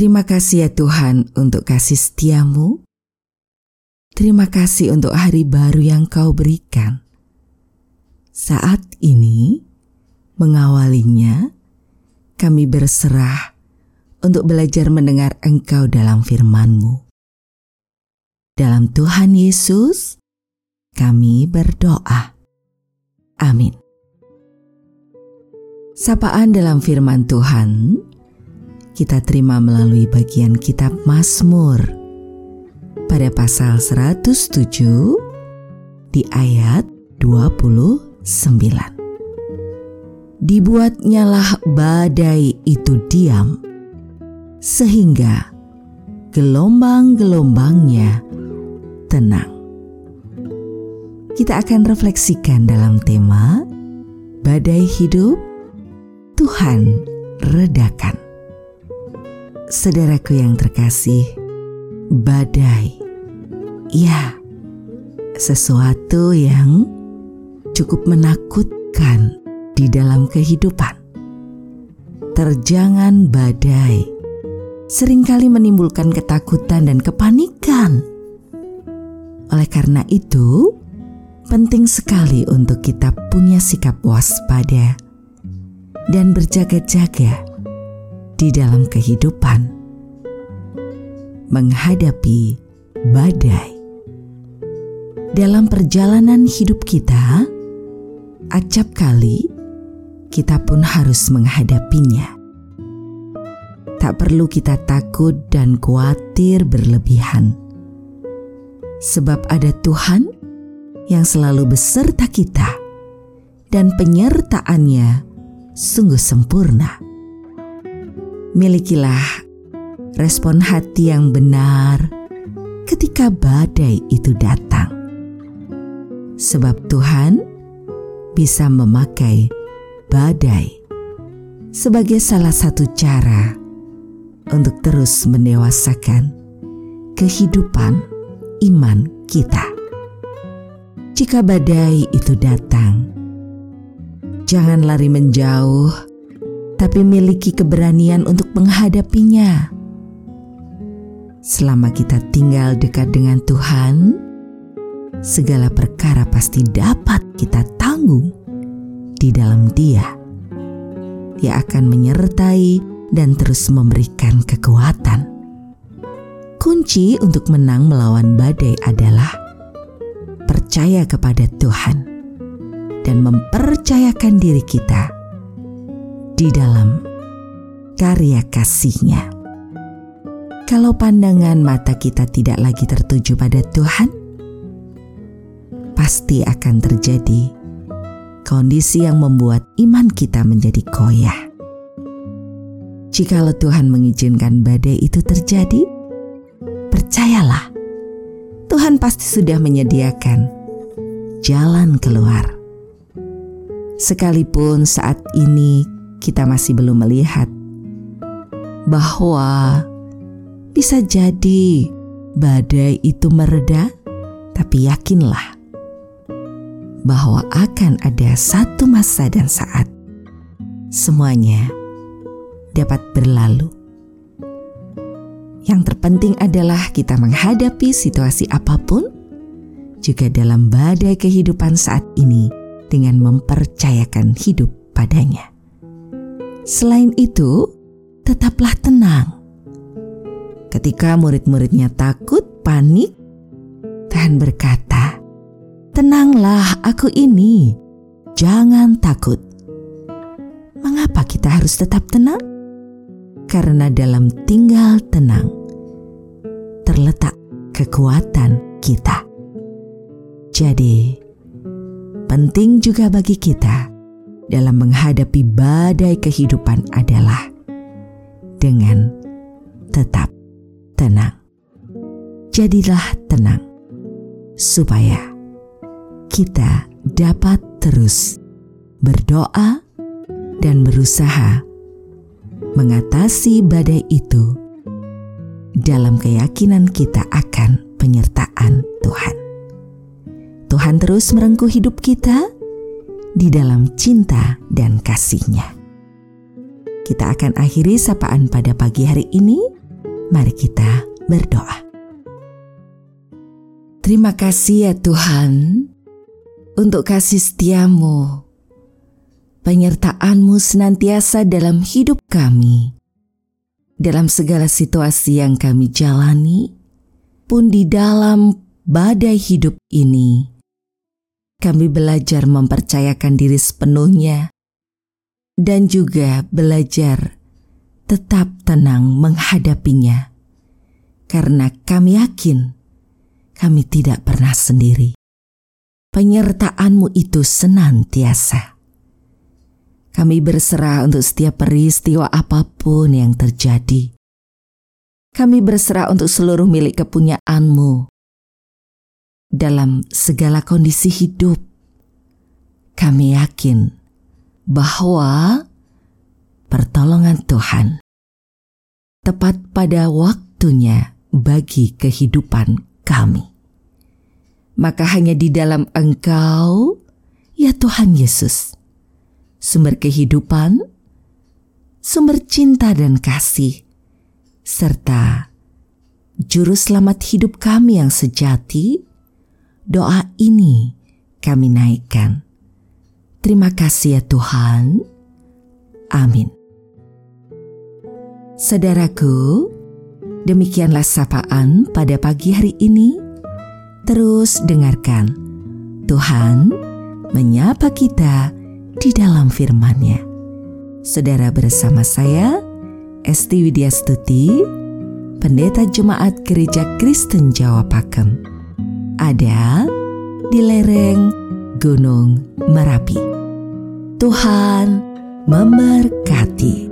Terima kasih ya Tuhan untuk kasih setiamu. Terima kasih untuk hari baru yang kau berikan. Saat ini, mengawalinya, kami berserah untuk belajar mendengar Engkau dalam firman-Mu. Dalam Tuhan Yesus, kami berdoa. Amin. Sapaan dalam firman Tuhan kita terima melalui bagian kitab Mazmur pada pasal 107 di ayat 29 dibuatnyalah badai itu diam, sehingga gelombang-gelombangnya tenang. Kita akan refleksikan dalam tema badai hidup, Tuhan redakan. Saudaraku yang terkasih, badai, ya, sesuatu yang cukup menakutkan di dalam kehidupan. Terjangan badai sering kali menimbulkan ketakutan dan kepanikan. Oleh karena itu, penting sekali untuk kita punya sikap waspada dan berjaga-jaga di dalam kehidupan menghadapi badai. Dalam perjalanan hidup kita, acap kali kita pun harus menghadapinya. Tak perlu kita takut dan khawatir berlebihan, sebab ada Tuhan yang selalu beserta kita, dan penyertaannya sungguh sempurna. Milikilah respon hati yang benar ketika badai itu datang, sebab Tuhan bisa memakai badai sebagai salah satu cara untuk terus mendewasakan kehidupan iman kita. Jika badai itu datang, jangan lari menjauh, tapi miliki keberanian untuk menghadapinya. Selama kita tinggal dekat dengan Tuhan, segala perkara pasti dapat kita tanggung di dalam Dia. Dia akan menyertai dan terus memberikan kekuatan. Kunci untuk menang melawan badai adalah percaya kepada Tuhan dan mempercayakan diri kita di dalam karya kasihnya. Kalau pandangan mata kita tidak lagi tertuju pada Tuhan, pasti akan terjadi kondisi yang membuat iman kita menjadi koyah. Jikalau Tuhan mengizinkan badai itu terjadi, percayalah, Tuhan pasti sudah menyediakan jalan keluar. Sekalipun saat ini kita masih belum melihat bahwa bisa jadi badai itu mereda, tapi yakinlah bahwa akan ada satu masa dan saat semuanya dapat berlalu. Yang terpenting adalah kita menghadapi situasi apa pun, juga dalam badai kehidupan saat ini, dengan mempercayakan hidup padanya. Selain itu, tetaplah tenang. Ketika murid-muridnya takut, panik, Tuhan berkata, Tenanglah aku ini, jangan takut. Mengapa kita harus tetap tenang? Karena dalam tinggal tenang terletak kekuatan kita. Jadi, penting juga bagi kita dalam menghadapi badai kehidupan adalah dengan tetap tenang. Jadilah tenang, supaya kita dapat terus berdoa dan berusaha mengatasi badai itu dalam keyakinan kita akan penyertaan Tuhan. Tuhan terus merengkuh hidup kita di dalam cinta dan kasihnya. Kita akan akhiri sapaan pada pagi hari ini. Mari kita berdoa. Terima kasih ya Tuhan untuk kasih setiamu, penyertaanmu senantiasa dalam hidup kami. Dalam segala situasi yang kami jalani, pun di dalam badai hidup ini, kami belajar mempercayakan diri sepenuhnya dan juga belajar tetap tenang menghadapinya, karena kami yakin kami tidak pernah sendiri. Penyertaanmu itu senantiasa. Kami berserah untuk setiap peristiwa apa pun yang terjadi. Kami berserah untuk seluruh milik kepunyaanmu. Dalam segala kondisi hidup, kami yakin bahwa pertolongan Tuhan tepat pada waktunya bagi kehidupan kami. Maka hanya di dalam Engkau, ya Tuhan Yesus, sumber kehidupan, sumber cinta dan kasih, serta juru selamat hidup kami yang sejati, doa ini kami naikkan. Terima kasih ya Tuhan. Amin. Saudaraku, demikianlah sapaan pada pagi hari ini Terus dengarkan, Tuhan menyapa kita di dalam firman-Nya. Saudara bersama saya, Esti Widya Stuti, Pendeta Jemaat Gereja Kristen Jawa Pakem. Ada di lereng Gunung Merapi. Tuhan memberkati.